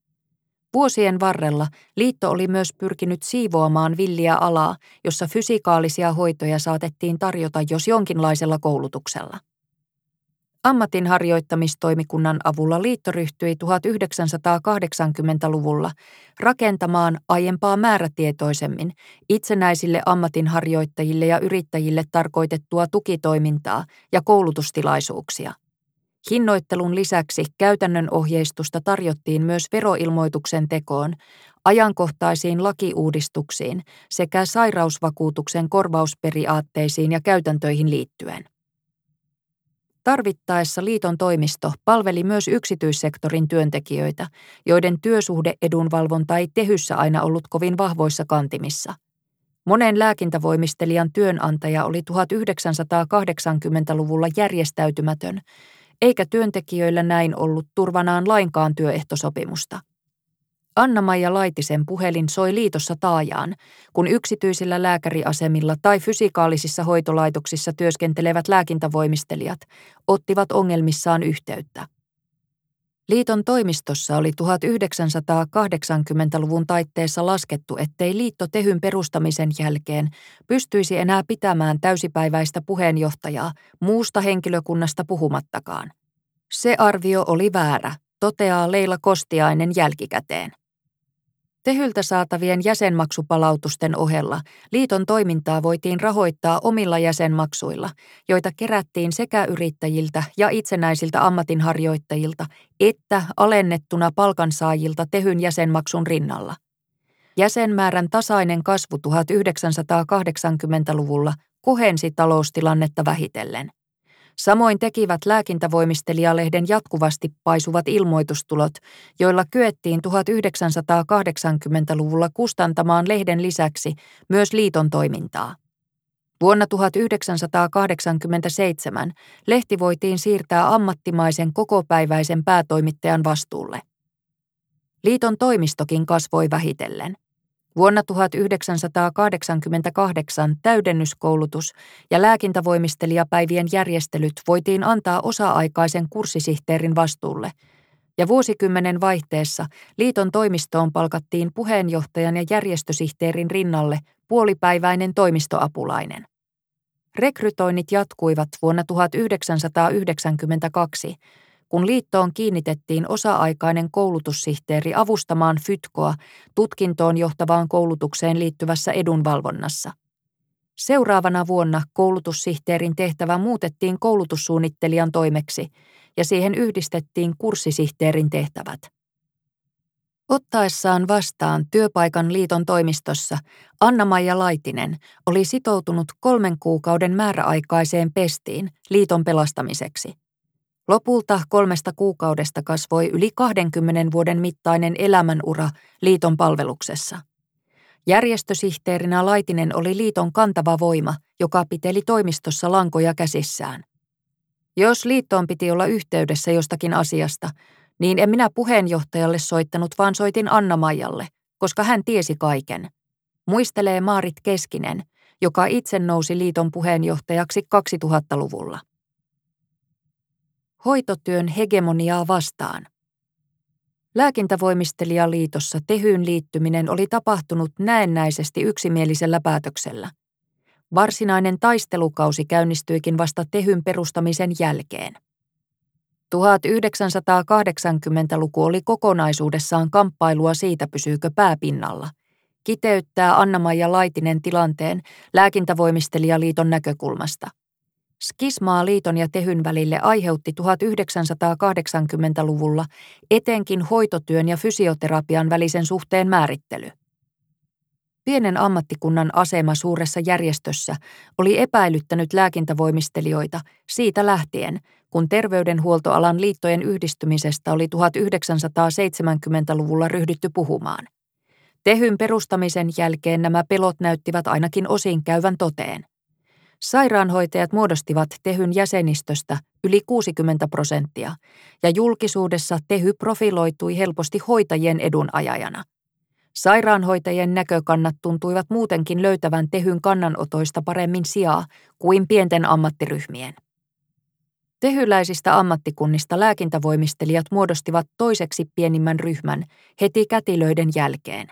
Vuosien varrella liitto oli myös pyrkinyt siivoamaan villiä alaa, jossa fysikaalisia hoitoja saatettiin tarjota jos jonkinlaisella koulutuksella. Ammatinharjoittamistoimikunnan avulla liitto ryhtyi 1980-luvulla rakentamaan aiempaa määrätietoisemmin itsenäisille ammatinharjoittajille ja yrittäjille tarkoitettua tukitoimintaa ja koulutustilaisuuksia. Hinnoittelun lisäksi käytännön ohjeistusta tarjottiin myös veroilmoituksen tekoon, ajankohtaisiin lakiuudistuksiin sekä sairausvakuutuksen korvausperiaatteisiin ja käytäntöihin liittyen. Tarvittaessa liiton toimisto palveli myös yksityissektorin työntekijöitä, joiden työsuhdeedunvalvonta ei tehyssä aina ollut kovin vahvoissa kantimissa. Monen lääkintävoimistelijan työnantaja oli 1980-luvulla järjestäytymätön, eikä työntekijöillä näin ollut turvanaan lainkaan työehtosopimusta. Anna-Maija Laitisen puhelin soi liitossa taajaan, kun yksityisillä lääkäriasemilla tai fysikaalisissa hoitolaitoksissa työskentelevät lääkintävoimistelijat ottivat ongelmissaan yhteyttä. Liiton toimistossa oli 1980-luvun taitteessa laskettu, ettei liitto Tehyn perustamisen jälkeen pystyisi enää pitämään täysipäiväistä puheenjohtajaa muusta henkilökunnasta puhumattakaan. Se arvio oli väärä, toteaa Leila Kostiainen jälkikäteen. Tehyltä saatavien jäsenmaksupalautusten ohella liiton toimintaa voitiin rahoittaa omilla jäsenmaksuilla, joita kerättiin sekä yrittäjiltä ja itsenäisiltä ammatinharjoittajilta että alennettuna palkansaajilta Tehyn jäsenmaksun rinnalla. Jäsenmäärän tasainen kasvu 1980-luvulla kohensi taloustilannetta vähitellen. Samoin tekivät lääkintävoimistelijalehden jatkuvasti paisuvat ilmoitustulot, joilla kyettiin 1980-luvulla kustantamaan lehden lisäksi myös liiton toimintaa. Vuonna 1987 lehti voitiin siirtää ammattimaisen kokopäiväisen päätoimittajan vastuulle. Liiton toimistokin kasvoi vähitellen – Vuonna 1988 täydennyskoulutus ja lääkintävoimistelijapäivien järjestelyt voitiin antaa osa-aikaisen kurssisihteerin vastuulle, ja vuosikymmenen vaihteessa liiton toimistoon palkattiin puheenjohtajan ja järjestösihteerin rinnalle puolipäiväinen toimistoapulainen. Rekrytoinnit jatkuivat vuonna 1992, kun liittoon kiinnitettiin osa-aikainen koulutussihteeri avustamaan Fytkoa tutkintoon johtavaan koulutukseen liittyvässä edunvalvonnassa. Seuraavana vuonna koulutussihteerin tehtävä muutettiin koulutussuunnittelijan toimeksi ja siihen yhdistettiin kurssisihteerin tehtävät. Ottaessaan vastaan työpaikan liiton toimistossa Anna-Maija Laitinen oli sitoutunut kolmen kuukauden määräaikaiseen pestiin liiton pelastamiseksi. Lopulta kolmesta kuukaudesta kasvoi yli 20 vuoden mittainen elämänura liiton palveluksessa. Järjestösihteerinä Laitinen oli liiton kantava voima, joka piteli toimistossa lankoja käsissään. Jos liittoon piti olla yhteydessä jostakin asiasta, niin en minä puheenjohtajalle soittanut, vaan soitin Anna-Maijalle, koska hän tiesi kaiken. Muistelee Maarit Keskinen, joka itse nousi liiton puheenjohtajaksi 2000-luvulla. Hoitotyön hegemoniaa vastaan. Lääkintävoimistelijaliitossa tehyyn liittyminen oli tapahtunut näennäisesti yksimielisellä päätöksellä. Varsinainen taistelukausi käynnistyikin vasta tehyn perustamisen jälkeen. 1980-luku oli kokonaisuudessaan kamppailua siitä, pysyykö pääpinnalla. Kiteyttää Anna-Maija Laitinen tilanteen lääkintävoimistelijaliiton näkökulmasta. Skismaa liiton ja tehyn välille aiheutti 1980-luvulla etenkin hoitotyön ja fysioterapian välisen suhteen määrittely. Pienen ammattikunnan asema suuressa järjestössä oli epäilyttänyt lääkintävoimistelijoita siitä lähtien, kun terveydenhuoltoalan liittojen yhdistymisestä oli 1970-luvulla ryhdytty puhumaan. Tehyn perustamisen jälkeen nämä pelot näyttivät ainakin osin käyvän toteen. Sairaanhoitajat muodostivat Tehyn jäsenistöstä yli 60 prosenttia, ja julkisuudessa Tehy profiloitui helposti hoitajien edunajajana – Sairaanhoitajien näkökannat tuntuivat muutenkin löytävän tehyn kannanotoista paremmin sijaa kuin pienten ammattiryhmien. Tehyläisistä ammattikunnista lääkintävoimistelijat muodostivat toiseksi pienimmän ryhmän heti kätilöiden jälkeen.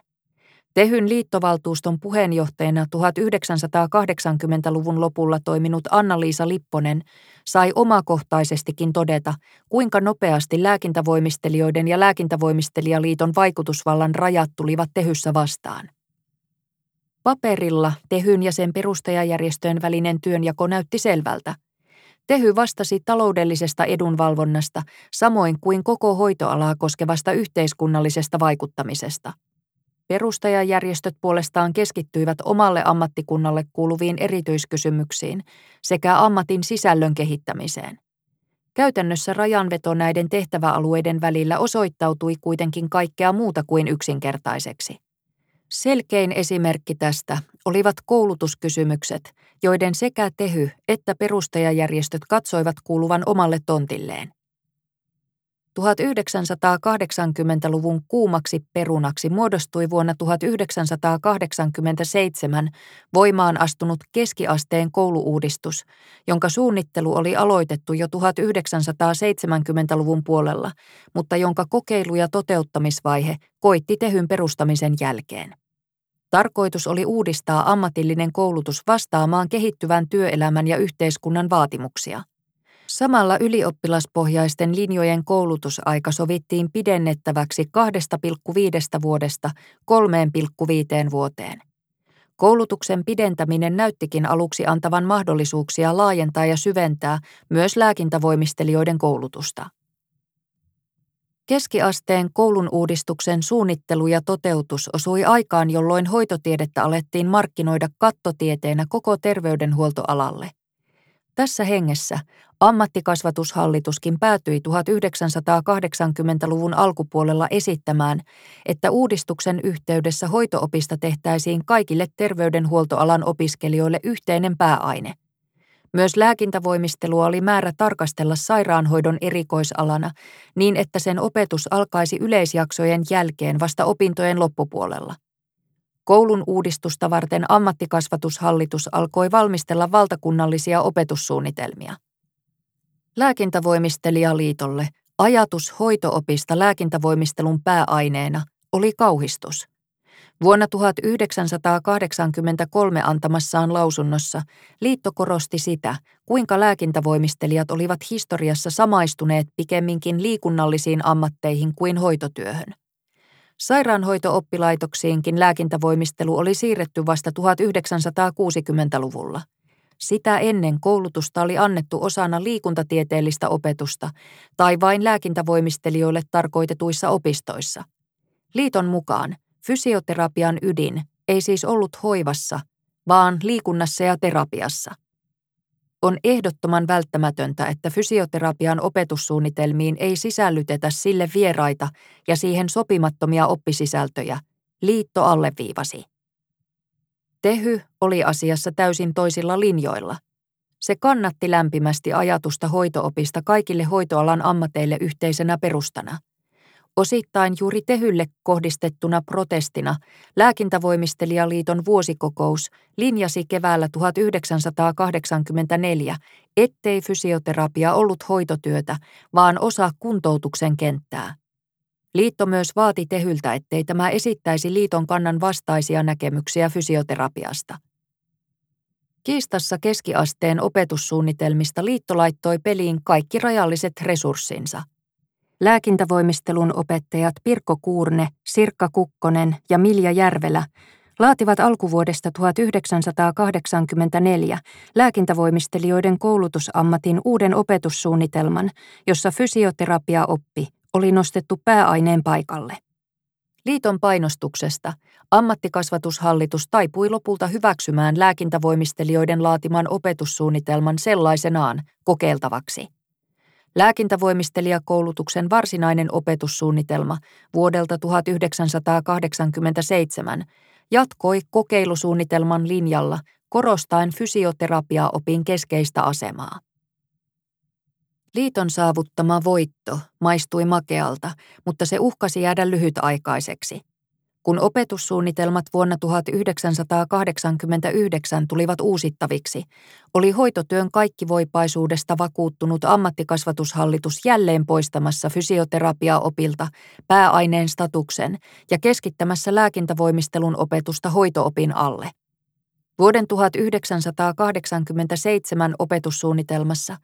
Tehyn liittovaltuuston puheenjohtajana 1980-luvun lopulla toiminut Anna-Liisa Lipponen sai omakohtaisestikin todeta, kuinka nopeasti lääkintävoimistelijoiden ja lääkintävoimistelijaliiton vaikutusvallan rajat tulivat Tehyssä vastaan. Paperilla Tehyn ja sen perustajajärjestöjen välinen työnjako näytti selvältä. Tehy vastasi taloudellisesta edunvalvonnasta, samoin kuin koko hoitoalaa koskevasta yhteiskunnallisesta vaikuttamisesta – Perustajajärjestöt puolestaan keskittyivät omalle ammattikunnalle kuuluviin erityiskysymyksiin sekä ammatin sisällön kehittämiseen. Käytännössä rajanveto näiden tehtäväalueiden välillä osoittautui kuitenkin kaikkea muuta kuin yksinkertaiseksi. Selkein esimerkki tästä olivat koulutuskysymykset, joiden sekä tehy että perustajajärjestöt katsoivat kuuluvan omalle tontilleen. 1980-luvun kuumaksi perunaksi muodostui vuonna 1987 voimaan astunut keskiasteen kouluuudistus, jonka suunnittelu oli aloitettu jo 1970-luvun puolella, mutta jonka kokeilu- ja toteuttamisvaihe koitti tehyn perustamisen jälkeen. Tarkoitus oli uudistaa ammatillinen koulutus vastaamaan kehittyvän työelämän ja yhteiskunnan vaatimuksia – Samalla ylioppilaspohjaisten linjojen koulutusaika sovittiin pidennettäväksi 2,5 vuodesta 3,5 vuoteen. Koulutuksen pidentäminen näyttikin aluksi antavan mahdollisuuksia laajentaa ja syventää myös lääkintävoimistelijoiden koulutusta. Keskiasteen koulun uudistuksen suunnittelu ja toteutus osui aikaan, jolloin hoitotiedettä alettiin markkinoida kattotieteenä koko terveydenhuoltoalalle. Tässä hengessä ammattikasvatushallituskin päätyi 1980-luvun alkupuolella esittämään, että uudistuksen yhteydessä hoitoopista tehtäisiin kaikille terveydenhuoltoalan opiskelijoille yhteinen pääaine. Myös lääkintävoimistelua oli määrä tarkastella sairaanhoidon erikoisalana niin, että sen opetus alkaisi yleisjaksojen jälkeen vasta opintojen loppupuolella. Koulun uudistusta varten ammattikasvatushallitus alkoi valmistella valtakunnallisia opetussuunnitelmia. Lääkintävoimistelijaliitolle ajatus hoitoopista lääkintävoimistelun pääaineena oli kauhistus. Vuonna 1983 antamassaan lausunnossa liitto korosti sitä, kuinka lääkintävoimistelijat olivat historiassa samaistuneet pikemminkin liikunnallisiin ammatteihin kuin hoitotyöhön. Sairaanhoito-oppilaitoksiinkin lääkintävoimistelu oli siirretty vasta 1960-luvulla. Sitä ennen koulutusta oli annettu osana liikuntatieteellistä opetusta tai vain lääkintävoimistelijoille tarkoitetuissa opistoissa. Liiton mukaan fysioterapian ydin ei siis ollut hoivassa, vaan liikunnassa ja terapiassa. On ehdottoman välttämätöntä, että fysioterapian opetussuunnitelmiin ei sisällytetä sille vieraita ja siihen sopimattomia oppisisältöjä, liitto alleviivasi. Tehy oli asiassa täysin toisilla linjoilla. Se kannatti lämpimästi ajatusta hoitoopista kaikille hoitoalan ammateille yhteisenä perustana. Osittain juuri Tehylle kohdistettuna protestina Lääkintävoimistelijaliiton vuosikokous linjasi keväällä 1984, ettei fysioterapia ollut hoitotyötä, vaan osa kuntoutuksen kenttää. Liitto myös vaati Tehyltä, ettei tämä esittäisi liiton kannan vastaisia näkemyksiä fysioterapiasta. Kiistassa keskiasteen opetussuunnitelmista liitto laittoi peliin kaikki rajalliset resurssinsa. Lääkintävoimistelun opettajat Pirkko Kuurne, Sirkka Kukkonen ja Milja Järvelä laativat alkuvuodesta 1984 lääkintävoimistelijoiden koulutusammatin uuden opetussuunnitelman, jossa fysioterapia oppi oli nostettu pääaineen paikalle. Liiton painostuksesta ammattikasvatushallitus taipui lopulta hyväksymään lääkintävoimistelijoiden laatiman opetussuunnitelman sellaisenaan kokeiltavaksi. Lääkintävoimistelijakoulutuksen varsinainen opetussuunnitelma vuodelta 1987 jatkoi kokeilusuunnitelman linjalla korostaen fysioterapiaopin keskeistä asemaa. Liiton saavuttama voitto maistui makealta, mutta se uhkasi jäädä lyhytaikaiseksi. Kun opetussuunnitelmat vuonna 1989 tulivat uusittaviksi, oli hoitotyön kaikkivoipaisuudesta vakuuttunut ammattikasvatushallitus jälleen poistamassa fysioterapiaopilta pääaineen statuksen ja keskittämässä lääkintävoimistelun opetusta hoitoopin alle. Vuoden 1987 opetussuunnitelmassa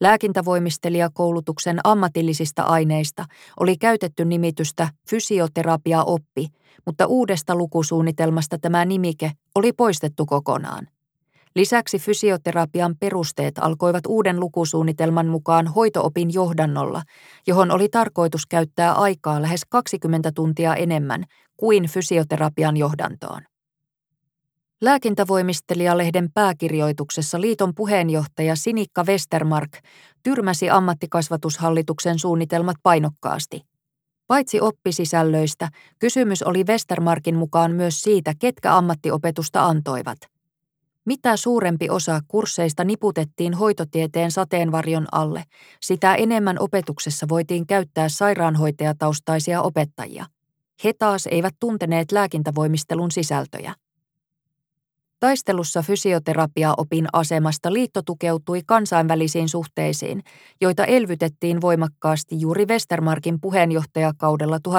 lääkintävoimistelijakoulutuksen ammatillisista aineista oli käytetty nimitystä fysioterapia-oppi, mutta uudesta lukusuunnitelmasta tämä nimike oli poistettu kokonaan. Lisäksi fysioterapian perusteet alkoivat uuden lukusuunnitelman mukaan hoitoopin johdannolla, johon oli tarkoitus käyttää aikaa lähes 20 tuntia enemmän kuin fysioterapian johdantoon. Lääkintävoimistelijalehden pääkirjoituksessa liiton puheenjohtaja Sinikka Westermark tyrmäsi ammattikasvatushallituksen suunnitelmat painokkaasti. Paitsi oppisisällöistä, kysymys oli Westermarkin mukaan myös siitä, ketkä ammattiopetusta antoivat. Mitä suurempi osa kursseista niputettiin hoitotieteen sateenvarjon alle, sitä enemmän opetuksessa voitiin käyttää sairaanhoitajataustaisia opettajia. He taas eivät tunteneet lääkintävoimistelun sisältöjä. Taistelussa fysioterapiaopin asemasta liitto tukeutui kansainvälisiin suhteisiin, joita elvytettiin voimakkaasti juuri Westermarkin puheenjohtajakaudella 1987-1993.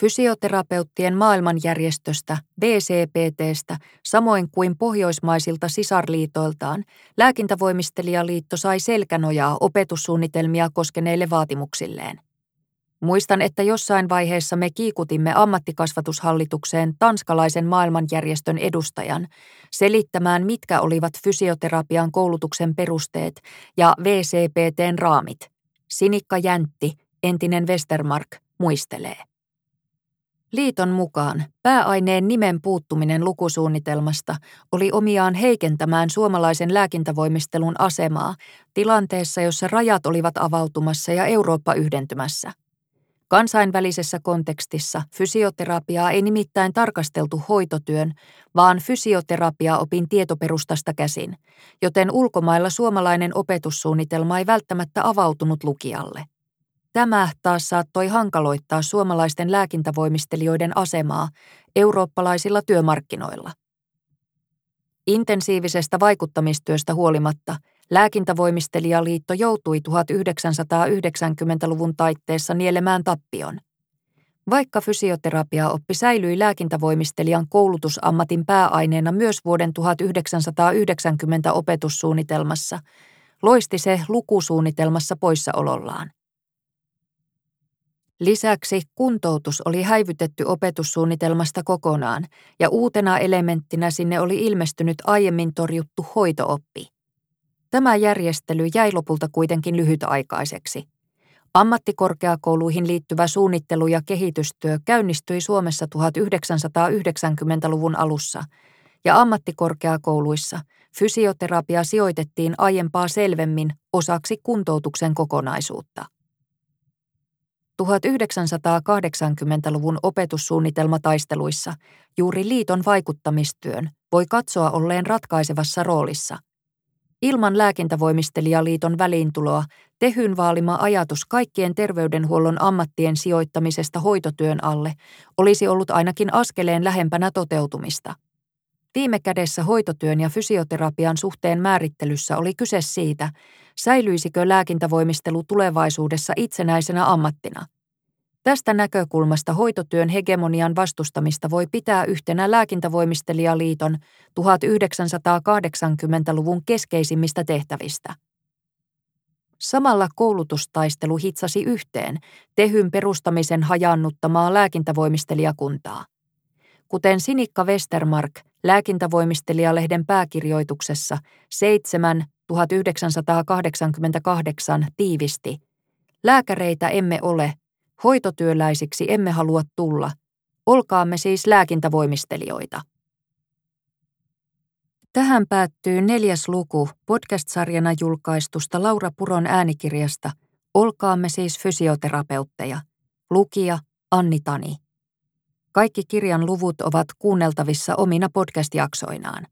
Fysioterapeuttien maailmanjärjestöstä, BCPTstä, samoin kuin pohjoismaisilta sisarliitoiltaan, lääkintävoimistelijaliitto sai selkänojaa opetussuunnitelmia koskeneille vaatimuksilleen. Muistan, että jossain vaiheessa me kiikutimme ammattikasvatushallitukseen tanskalaisen maailmanjärjestön edustajan selittämään, mitkä olivat fysioterapian koulutuksen perusteet ja VCPTn raamit. Sinikka Jäntti, entinen Westermark, muistelee. Liiton mukaan pääaineen nimen puuttuminen lukusuunnitelmasta oli omiaan heikentämään suomalaisen lääkintävoimistelun asemaa tilanteessa, jossa rajat olivat avautumassa ja Eurooppa yhdentymässä. Kansainvälisessä kontekstissa fysioterapiaa ei nimittäin tarkasteltu hoitotyön, vaan fysioterapia opin tietoperustasta käsin, joten ulkomailla suomalainen opetussuunnitelma ei välttämättä avautunut lukijalle. Tämä taas saattoi hankaloittaa suomalaisten lääkintävoimistelijoiden asemaa eurooppalaisilla työmarkkinoilla. Intensiivisestä vaikuttamistyöstä huolimatta Lääkintävoimistelijaliitto joutui 1990-luvun taitteessa nielemään tappion. Vaikka fysioterapiaoppi säilyi lääkintävoimistelijan koulutusammatin pääaineena myös vuoden 1990 opetussuunnitelmassa, loisti se lukusuunnitelmassa poissaolollaan. Lisäksi kuntoutus oli häivytetty opetussuunnitelmasta kokonaan, ja uutena elementtinä sinne oli ilmestynyt aiemmin torjuttu hoitooppi. Tämä järjestely jäi lopulta kuitenkin lyhytaikaiseksi. Ammattikorkeakouluihin liittyvä suunnittelu ja kehitystyö käynnistyi Suomessa 1990-luvun alussa, ja ammattikorkeakouluissa fysioterapia sijoitettiin aiempaa selvemmin osaksi kuntoutuksen kokonaisuutta. 1980-luvun opetussuunnitelmataisteluissa juuri liiton vaikuttamistyön voi katsoa olleen ratkaisevassa roolissa. Ilman lääkintävoimistelijaliiton väliintuloa Tehyn vaalima ajatus kaikkien terveydenhuollon ammattien sijoittamisesta hoitotyön alle olisi ollut ainakin askeleen lähempänä toteutumista. Viime kädessä hoitotyön ja fysioterapian suhteen määrittelyssä oli kyse siitä, säilyisikö lääkintävoimistelu tulevaisuudessa itsenäisenä ammattina. Tästä näkökulmasta hoitotyön hegemonian vastustamista voi pitää yhtenä lääkintävoimistelijaliiton 1980-luvun keskeisimmistä tehtävistä. Samalla koulutustaistelu hitsasi yhteen Tehyn perustamisen hajannuttamaa lääkintävoimistelijakuntaa. Kuten Sinikka Westermark lääkintävoimistelijalehden pääkirjoituksessa 7 1988 tiivisti, lääkäreitä emme ole, hoitotyöläisiksi emme halua tulla, olkaamme siis lääkintävoimistelijoita. Tähän päättyy neljäs luku podcast-sarjana julkaistusta Laura Puron äänikirjasta Olkaamme siis fysioterapeutteja. Lukija Anni Tani. Kaikki kirjan luvut ovat kuunneltavissa omina podcast-jaksoinaan.